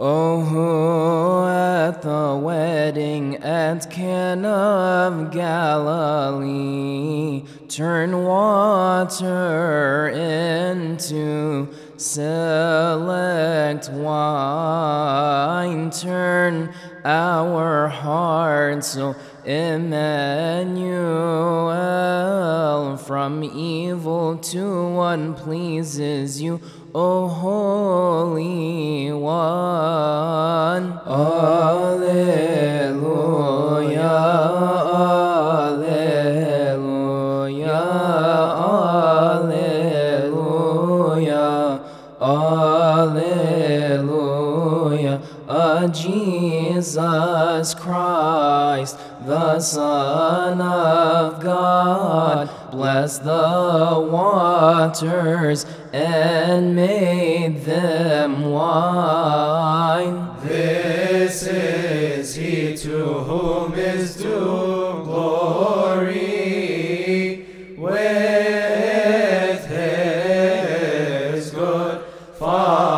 Oh, at the wedding at Cana of Galilee turn water into select wine, turn our hearts, so Emmanuel, from evil to one pleases you. O Holy One. Alleluia, Alleluia, Alleluia, Alleluia. A Jesus Christ, the Son of God, blessed the waters and made them wine. This is he to whom is due glory with his good Father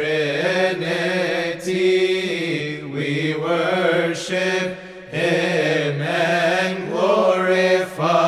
Trinity, we worship Him and glorify.